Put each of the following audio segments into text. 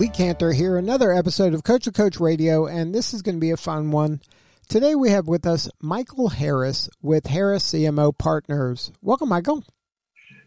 Lee Kantor here, another episode of Coach the Coach Radio, and this is going to be a fun one. Today we have with us Michael Harris with Harris CMO Partners. Welcome, Michael.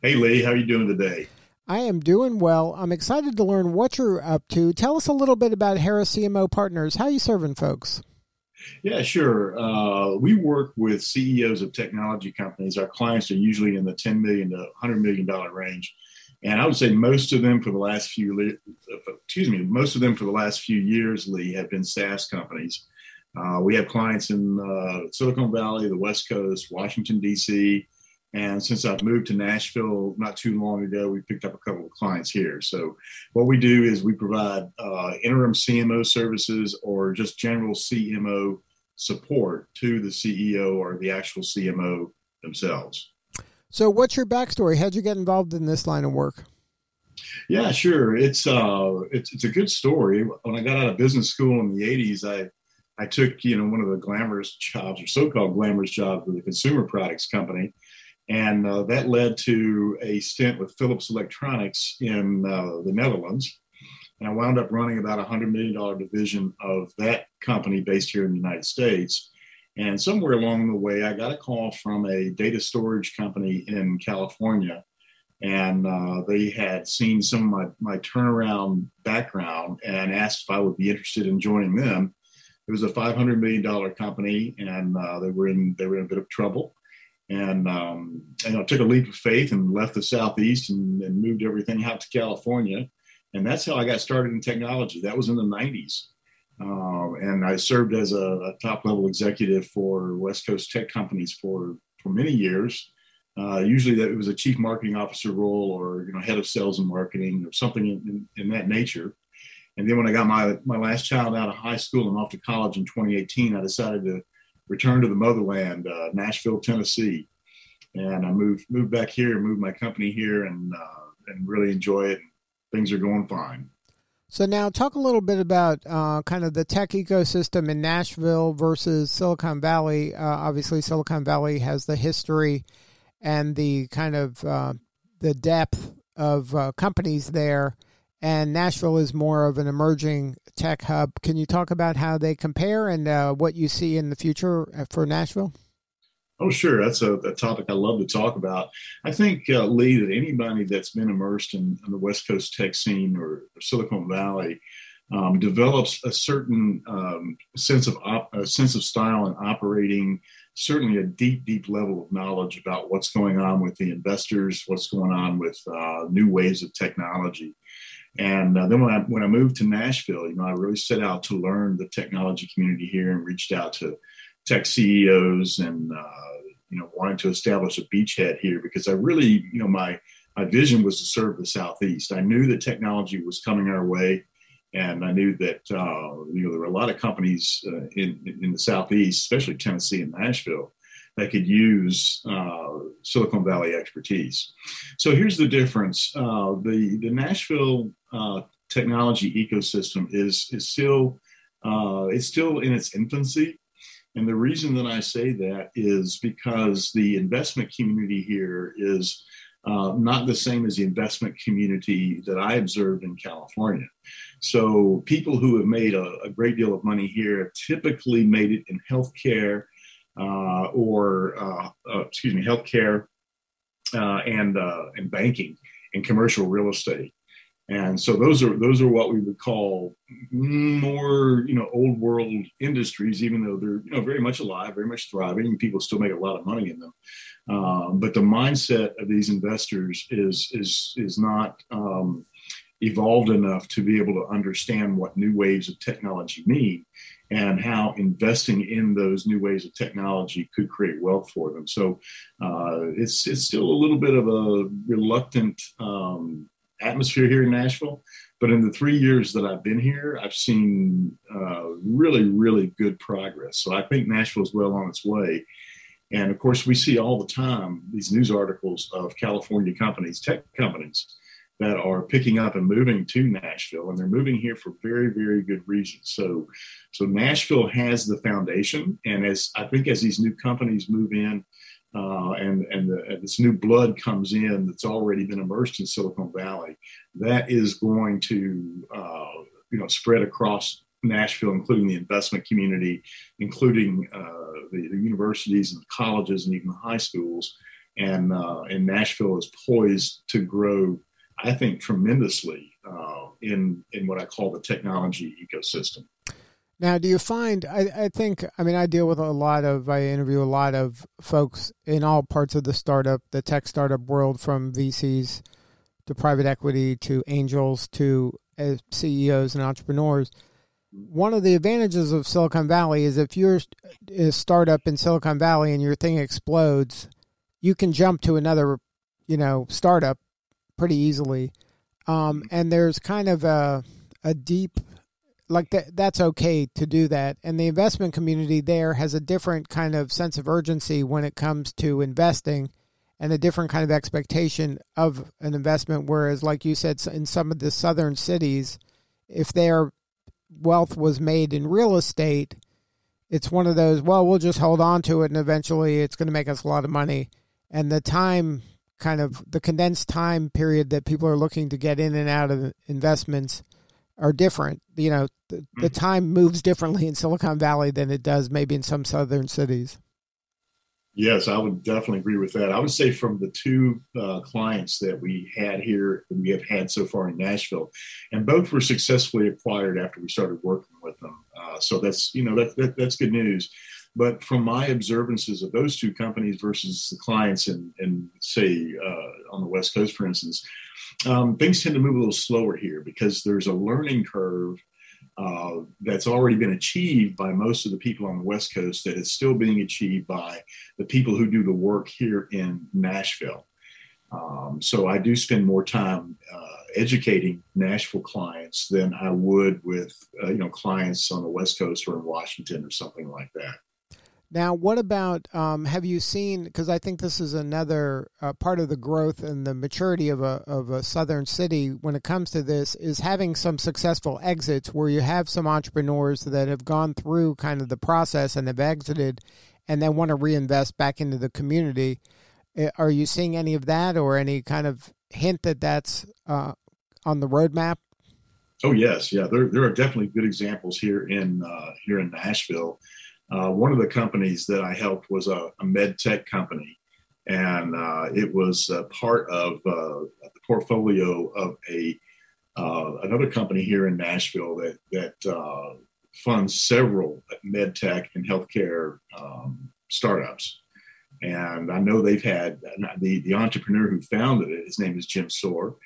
Hey, Lee. How are you doing today? I am doing well. I'm excited to learn what you're up to. Tell us a little bit about Harris CMO Partners. How are you serving folks? Yeah, sure. Uh, we work with CEOs of technology companies. Our clients are usually in the 10 million to 100 million dollar range and I would say most of them for the last few, excuse me, most of them for the last few years, Lee, have been SaaS companies. Uh, we have clients in uh, Silicon Valley, the West Coast, Washington, D.C. And since I've moved to Nashville not too long ago, we picked up a couple of clients here. So, what we do is we provide uh, interim CMO services or just general CMO support to the CEO or the actual CMO themselves. So, what's your backstory? How'd you get involved in this line of work? Yeah, sure. It's uh, it's it's a good story. When I got out of business school in the '80s, I I took you know one of the glamorous jobs or so-called glamorous jobs with a consumer products company, and uh, that led to a stint with Philips Electronics in uh, the Netherlands. And I wound up running about a hundred million dollar division of that company based here in the United States. And somewhere along the way, I got a call from a data storage company in California. And uh, they had seen some of my, my turnaround background and asked if I would be interested in joining them. It was a $500 million company, and uh, they were in they were in a bit of trouble. And um, and I took a leap of faith and left the southeast and, and moved everything out to California. And that's how I got started in technology. That was in the 90s. Uh, and I served as a, a, top level executive for West Coast tech companies for, for many years. Uh, usually that it was a chief marketing officer role or you know head of sales and marketing or something in, in, in, that nature. And then when I got my, my last child out of high school and off to college in 2018, I decided to return to the motherland, uh, Nashville, Tennessee. And I moved moved back here, moved my company here, and uh, and really enjoy it. Things are going fine. So now, talk a little bit about uh, kind of the tech ecosystem in Nashville versus Silicon Valley. Uh, obviously, Silicon Valley has the history and the kind of uh, the depth of uh, companies there, and Nashville is more of an emerging tech hub. Can you talk about how they compare and uh, what you see in the future uh, for Nashville? Oh, sure. That's a, a, topic I love to talk about. I think, uh, Lee, that anybody that's been immersed in, in the West Coast tech scene or, Silicon Valley um, develops a certain um, sense of op- a sense of style and operating. Certainly, a deep, deep level of knowledge about what's going on with the investors, what's going on with uh, new waves of technology. And uh, then when I when I moved to Nashville, you know, I really set out to learn the technology community here and reached out to tech CEOs and uh, you know wanting to establish a beachhead here because I really you know my my vision was to serve the southeast. I knew that technology was coming our way, and I knew that uh, you know there were a lot of companies uh, in in the southeast, especially Tennessee and Nashville, that could use uh, Silicon Valley expertise. So here's the difference: uh, the the Nashville uh, technology ecosystem is is still uh, it's still in its infancy. And the reason that I say that is because the investment community here is uh, not the same as the investment community that I observed in California. So, people who have made a, a great deal of money here typically made it in healthcare uh, or, uh, uh excuse me, healthcare uh, and, uh, and banking and commercial real estate and so those are those are what we would call more you know old world industries even though they're you know very much alive very much thriving people still make a lot of money in them um, but the mindset of these investors is is is not um, evolved enough to be able to understand what new waves of technology mean and how investing in those new ways of technology could create wealth for them. So uh, it's it's still a little bit of a reluctant um, atmosphere here in Nashville. But in the three years that I've been here, I've seen uh, really, really good progress. So I think Nashville is well on its way. And of course, we see all the time these news articles of California companies, tech companies, that are picking up and moving to Nashville, and they're moving here for very, very good reasons. So, so Nashville has the foundation, and as I think as these new companies move in, uh, and and, the, and, this new blood comes in that's already been immersed in Silicon Valley, that is going to uh, you know spread across Nashville, including the investment community, including uh, the, the, universities and colleges and even the high schools. And uh, and Nashville is poised to grow, I think, tremendously uh, in in what I call the technology ecosystem. Now, do you find? I, I think. I mean, I deal with a lot of. I interview a lot of folks in all parts of the startup, the tech startup world, from VCs to private equity to angels to uh, CEOs and entrepreneurs one of the advantages of Silicon Valley is if you're a startup in Silicon Valley and your thing explodes, you can jump to another, you know, startup pretty easily. Um, and there's kind of a a deep like that that's okay to do that and the investment community there has a different kind of sense of urgency when it comes to investing and a different kind of expectation of an investment whereas like you said in some of the southern cities if they're wealth was made in real estate, it's one of those, well, we'll just hold on to it and eventually it's going to make us a lot of money. And the time kind of the condensed time period that people are looking to get in and out of investments are different. You know, the, the mm-hmm. time moves differently in Silicon Valley than it does maybe in some southern cities. Yes, I would definitely agree with that. I would say from the two uh, clients that we had here, and we have had so far in Nashville, and both were successfully acquired after we started working with them. Uh, so that's you know that, that, that's good news. But from my observances of those two companies versus the clients in, in say uh, on the West Coast, for instance, um, things tend to move a little slower here because there's a learning curve uh, that's already been achieved by most of the people on the West Coast that is still being achieved by the people who do the work here in Nashville. Um, so I do spend more time uh, educating Nashville clients than I would with uh, you know clients on the West Coast or in Washington or something like that. Now, what about um, have you seen? Because I think this is another uh, part of the growth and the maturity of a of a southern city when it comes to this is having some successful exits where you have some entrepreneurs that have gone through kind of the process and have exited, and then want to reinvest back into the community. Eh, are you seeing any of that, or any kind of hint that that's uh, on the roadmap? Oh yes, yeah. There there are definitely good examples here in uh, here in Nashville. Uh, one of the companies that I helped was a, a med tech company, and uh, it was part of uh, the portfolio of a uh, another company here in Nashville that that uh, funds several med tech and healthcare um, startups. And I know they've had the the entrepreneur who founded it. His name is Jim Soar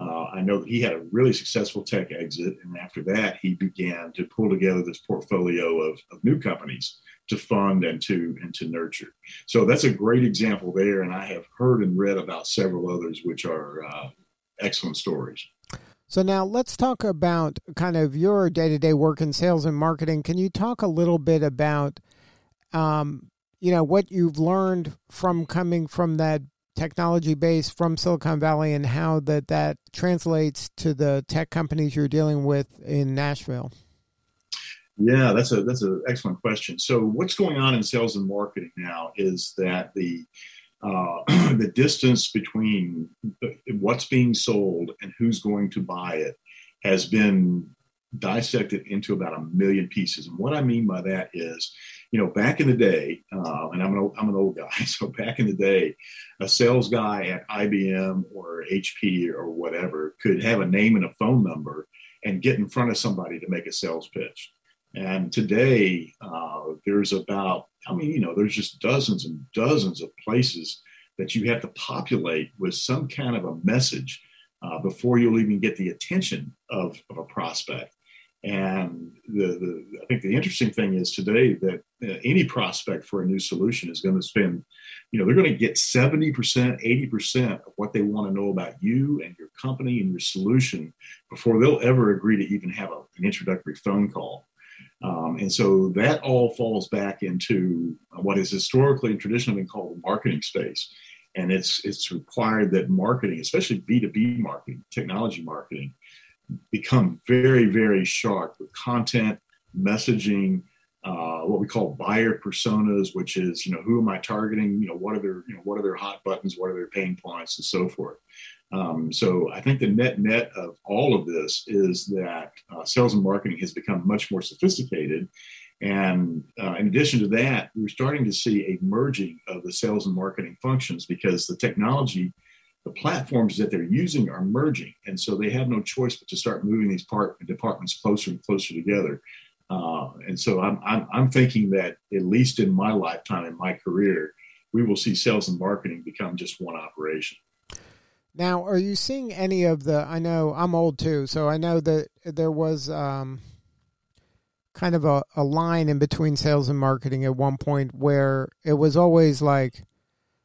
uh, I know he had a really successful tech exit, and after that, he began to pull together this portfolio of, of new companies to fund and to and to nurture. So that's a great example there, and I have heard and read about several others, which are uh, excellent stories. So now let's talk about kind of your day to day work in sales and marketing. Can you talk a little bit about, um, you know, what you've learned from coming from that technology base from Silicon Valley and how that that translates to the tech companies you're dealing with in Nashville? Yeah, that's a that's an excellent question. So, what's going on in sales and marketing now is that the uh, the distance between what's being sold and who's going to buy it has been dissected into about a million pieces. And what I mean by that is, you know, back in the day, uh, and I'm an, old, I'm an old guy, so back in the day, a sales guy at IBM or HP or whatever could have a name and a phone number and get in front of somebody to make a sales pitch. And today, uh, there's about, I mean, you know, there's just dozens and dozens of places that you have to populate with some kind of a message uh, before you'll even get the attention of, of a prospect. And the, the I think the interesting thing is today that uh, any prospect for a new solution is going to spend, you know, they're going to get 70%, 80% of what they want to know about you and your company and your solution before they'll ever agree to even have a, an introductory phone call. Um, and so that all falls back into what has historically and traditionally been called the marketing space. And it's it's required that marketing, especially B2B marketing, technology marketing, become very, very sharp with content, messaging, uh, what we call buyer personas, which is you know who am I targeting? You know what are their you know what are their hot buttons? What are their pain points, and so forth. Um, so I think the net net of all of this is that uh, sales and marketing has become much more sophisticated. And uh, in addition to that, we're starting to see a merging of the sales and marketing functions because the technology, the platforms that they're using are merging. And so they have no choice but to start moving these part, departments closer and closer together. Uh, and so I'm, I'm, I'm thinking that at least in my lifetime, in my career, we will see sales and marketing become just one operation. Now, are you seeing any of the? I know I'm old too, so I know that there was um, kind of a, a line in between sales and marketing at one point where it was always like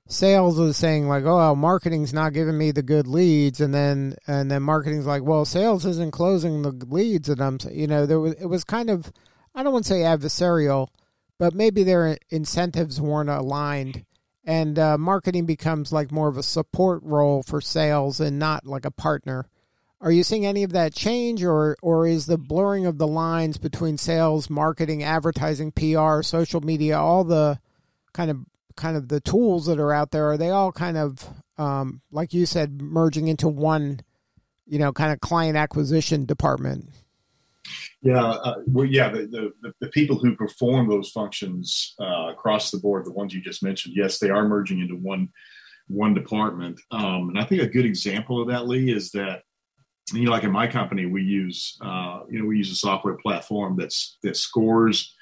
sales was saying like, "Oh, well, marketing's not giving me the good leads," and then and then marketing's like, "Well, sales isn't closing the leads," and I'm you know there was it was kind of I don't want to say adversarial, but maybe their incentives weren't aligned. And uh, marketing becomes like more of a support role for sales and not like a partner. Are you seeing any of that change, or or is the blurring of the lines between sales, marketing, advertising, PR, social media, all the kind of kind of the tools that are out there? Are they all kind of um, like you said, merging into one, you know, kind of client acquisition department? Yeah, uh, well, yeah, the, the, the, people who perform those functions uh, across the board, the ones you just mentioned, yes, they are merging into one one department. Um, and I think a good example of that, Lee, is that you know, like in my company, we use uh, you know we use a software platform that's that scores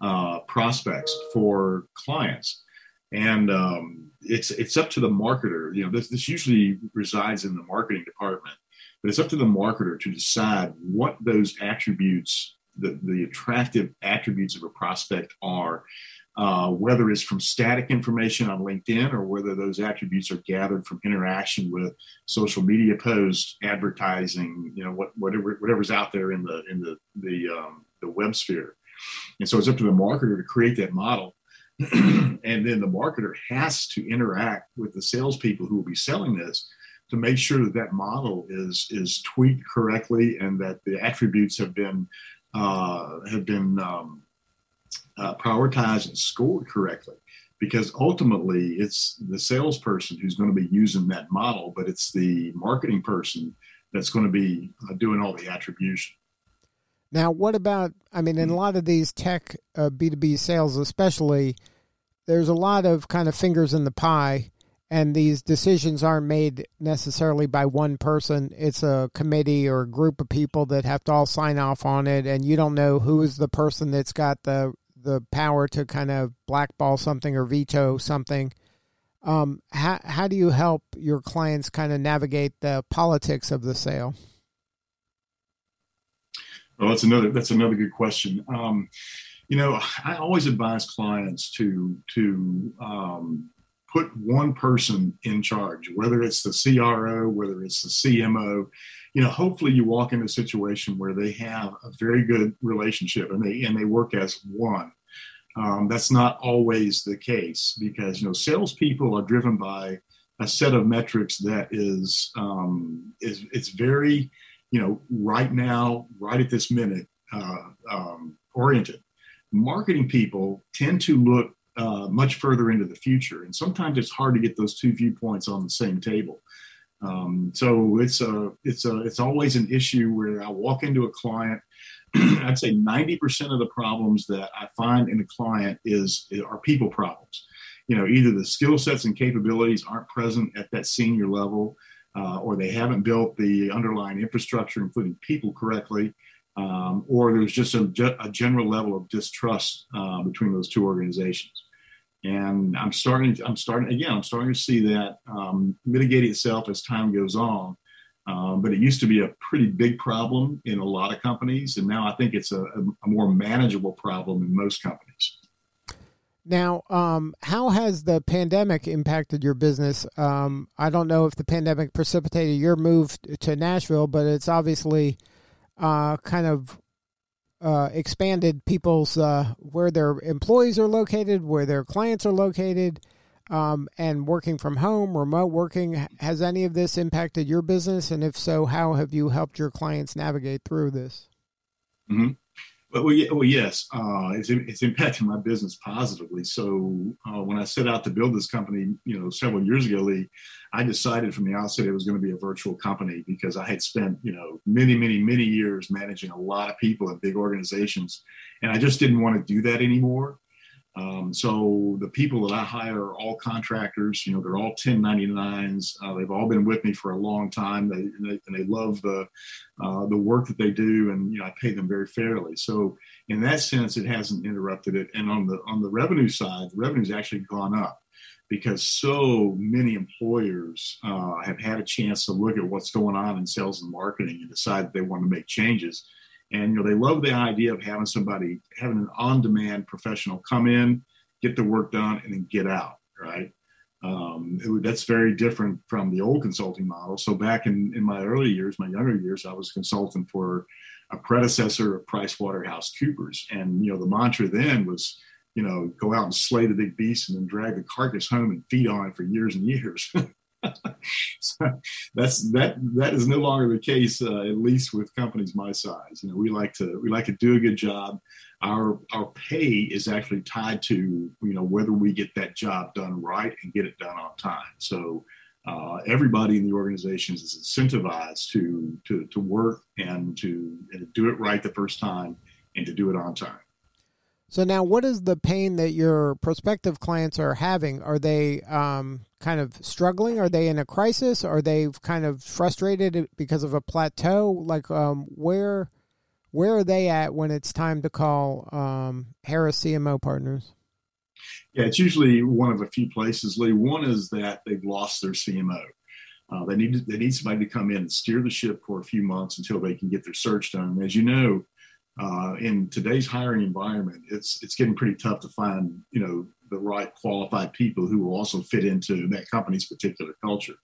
uh, prospects for clients, and um, it's it's up to the marketer. You know, this this usually resides in the marketing department but it's up to the marketer to decide what those attributes, the, the attractive attributes of a prospect are, uh, whether it's from static information on LinkedIn or whether those attributes are gathered from interaction with social media posts, advertising, you know, what, whatever whatever's out there in the in the the um, the web sphere. And so it's up to the marketer to create that model. and then the marketer has to interact with the salespeople who will be selling this to make sure that that model is is tweaked correctly and that the attributes have been uh, have been um, uh, prioritized and scored correctly. Because ultimately, it's the salesperson who's going to be using that model, but it's the marketing person that's going to be uh, doing all the attribution. Now, what about? I mean, in a lot of these tech uh, B two B sales, especially, there's a lot of kind of fingers in the pie and these decisions aren't made necessarily by one person it's a committee or a group of people that have to all sign off on it and you don't know who is the person that's got the the power to kind of blackball something or veto something um, how, how do you help your clients kind of navigate the politics of the sale that's another that's another good question um, you know i always advise clients to to um, put one person in charge, whether it's the CRO, whether it's the CMO. You know, hopefully you walk into a situation where they have a very good relationship and they and they work as one. Um, that's not always the case because you know salespeople are driven by a set of metrics that is um, is it's very you know right now, right at this minute uh, um, oriented. Marketing people tend to look uh, much further into the future. And sometimes it's hard to get those two viewpoints on the same table. Um, so it's a it's a it's always an issue where I walk into a client. I'd say 90% of the problems that I find in a client is are people problems. You know, either the skill sets and capabilities aren't present at that senior level, uh, or they haven't built the underlying infrastructure, including people, correctly, um, or there's just a, a, general level of distrust uh, between those two organizations. And I'm starting, I'm starting again, I'm starting to see that um, mitigate itself as time goes on. Um, but it used to be a pretty big problem in a lot of companies, and now I think it's a, a more manageable problem in most companies. Now, um, how has the pandemic impacted your business? Um, I don't know if the pandemic precipitated your move to Nashville, but it's obviously uh, kind of uh, expanded people's uh, where their employees are located, where their clients are located, um, and working from home, remote working. Has any of this impacted your business? And if so, how have you helped your clients navigate through this? Mm-hmm. Well, well, yes, uh, it's, it's impacting my business positively. So uh, when I set out to build this company, you know, several years ago, Lee, I decided from the outset it was going to be a virtual company because I had spent, you know, many, many, many years managing a lot of people in big organizations, and I just didn't want to do that anymore. Um, so the people that I hire are all contractors. You know, they're all 1099s. Uh, they've all been with me for a long time. They and they, and they love the uh, the work that they do, and you know, I pay them very fairly. So in that sense, it hasn't interrupted it. And on the on the revenue side, the revenue's actually gone up because so many employers uh, have had a chance to look at what's going on in sales and marketing and decide that they want to make changes and you know, they love the idea of having somebody having an on-demand professional come in, get the work done, and then get out. Right. Um, it, that's very different from the old consulting model. So back in, in my early years, my younger years, I was a consultant for a predecessor of Price Waterhouse Coopers, and you know the mantra then was, you know, go out and slay the big beast and then drag the carcass home and feed on it for years and years. so that's that that is no longer the case uh, at least with companies my size. You know we like to we like to do a good job. Our our pay is actually tied to you know whether we get that job done right and get it done on time. So uh, everybody in the organization is incentivized to to to work and to, and to do it right the first time and to do it on time so now, what is the pain that your prospective clients are having? Are they um, kind of struggling? Are they in a crisis? Are they kind of frustrated because of a plateau? Like, um, where where are they at when it's time to call um, Harris CMO Partners? Yeah, it's usually one of a few places. Lee, one is that they've lost their CMO. Uh, they need they need somebody to come in and steer the ship for a few months until they can get their search done. As you know, uh, in today's hiring environment, it's it's getting pretty tough to find you know the right qualified people who will also fit into that company's particular culture.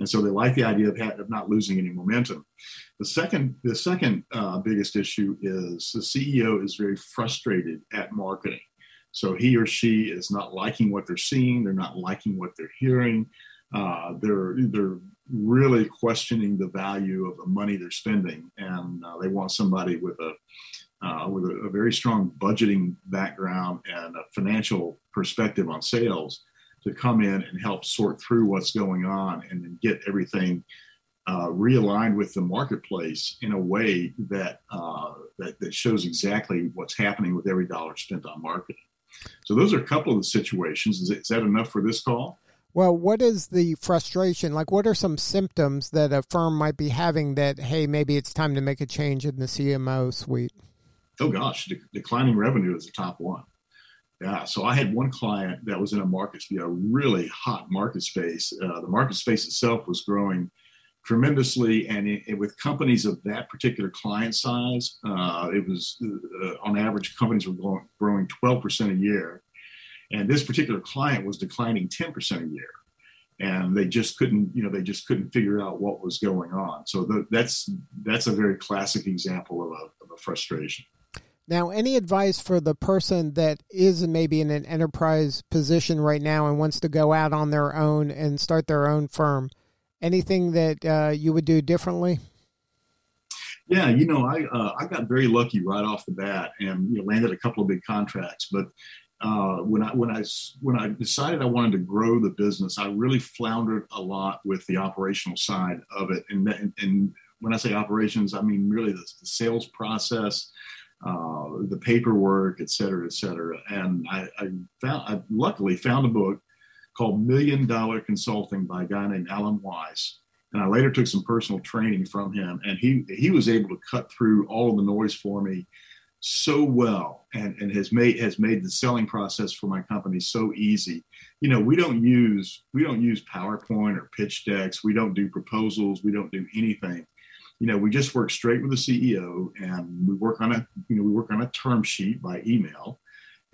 And so they like the idea of, of not losing any momentum. The second, the second uh, biggest issue is the CEO is very frustrated at marketing. So he or she is not liking what they're seeing. They're not liking what they're hearing. Uh, they're they're really questioning the value of the money they're spending, and uh, they want somebody with a uh, with a, a, very strong budgeting background and a financial perspective on sales to come in and help sort through what's going on and then get everything uh, realigned with the marketplace in a way that, uh, that that shows exactly what's happening with every dollar spent on marketing. So those are a couple of the situations. Is, is that enough for this call? Well, what is the frustration? Like, what are some symptoms that a firm might be having that, hey, maybe it's time to make a change in the CMO suite? Oh, gosh, de- declining revenue is the top one. Yeah, so I had one client that was in a market, a really hot market space. Uh, the market space itself was growing tremendously, and it, it, with companies of that particular client size, uh, it was uh, on average companies were growing, growing 12% a year and this particular client was declining 10% a year. And they just couldn't you know they just couldn't figure out what was going on. So the, that's that's a very classic example of a, of a frustration. Now any advice for the person that is maybe in an enterprise position right now and wants to go out on their own and start their own firm? Anything that uh, you would do differently? Yeah, you know, I uh, I got very lucky right off the bat, and you know, landed a couple of big contracts. But uh, when I when I when I decided I wanted to grow the business, I really floundered a lot with the operational side of it. And and, and when I say operations, I mean really the, the sales process, uh, the paperwork, et cetera, et cetera. And I, I found I luckily found a book called Million Dollar Consulting by a guy named Alan Weiss. And I later took some personal training from him, and he he was able to cut through all of the noise for me so well and, and has made has made the selling process for my company so easy. You know, we don't use we don't use PowerPoint or pitch decks. We don't do proposals. We don't do anything. You know, we just work straight with the CEO and we work on a you know we work on a term sheet by email.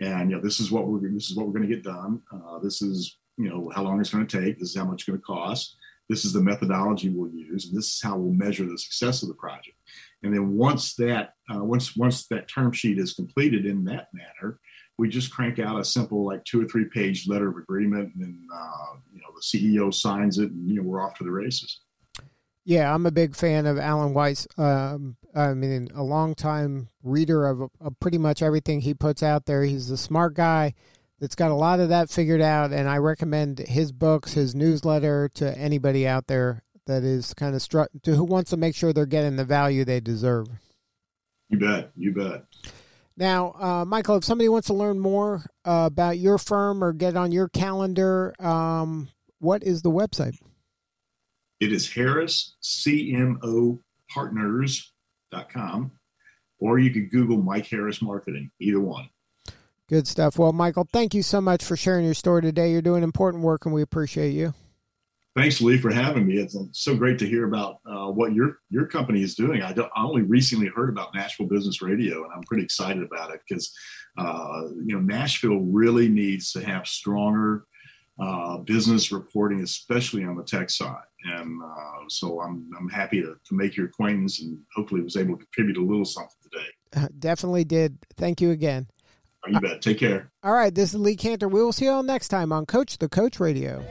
And you know, this is what we're this is what we're going to get done. Uh, this is you know how long it's going to take. This is how much it's going to cost. This is the methodology we'll use, and this is how we'll measure the success of the project. And then once that uh, once once that term sheet is completed in that manner, we just crank out a simple like two or three page letter of agreement, and then uh, you know the CEO signs it, and you know we're off to the races. Yeah, I'm a big fan of Alan Weiss. Um, I mean, a long time reader of, of pretty much everything he puts out there. He's a smart guy that's got a lot of that figured out, and I recommend his books, his newsletter to anybody out there that is kind of struck to who wants to make sure they're getting the value they deserve. You bet. You bet. Now, uh, Michael, if somebody wants to learn more uh, about your firm or get on your calendar, um, what is the website? It is harriscmopartners.com, or you could Google Mike Harris Marketing, either one. Good stuff. Well, Michael, thank you so much for sharing your story today. You're doing important work, and we appreciate you. Thanks, Lee, for having me. It's so great to hear about uh, what your your company is doing. I, I, only recently heard about Nashville Business Radio, and I'm pretty excited about it because uh, you know Nashville really needs to have stronger uh, business reporting, especially on the tech side. And uh, so I'm I'm happy to, to make your acquaintance, and hopefully was able to contribute a little something today. Uh, definitely did. Thank you again. You bet. Take care. All right, this is Lee Kantor. We will see you all next time on Coach the Coach Radio.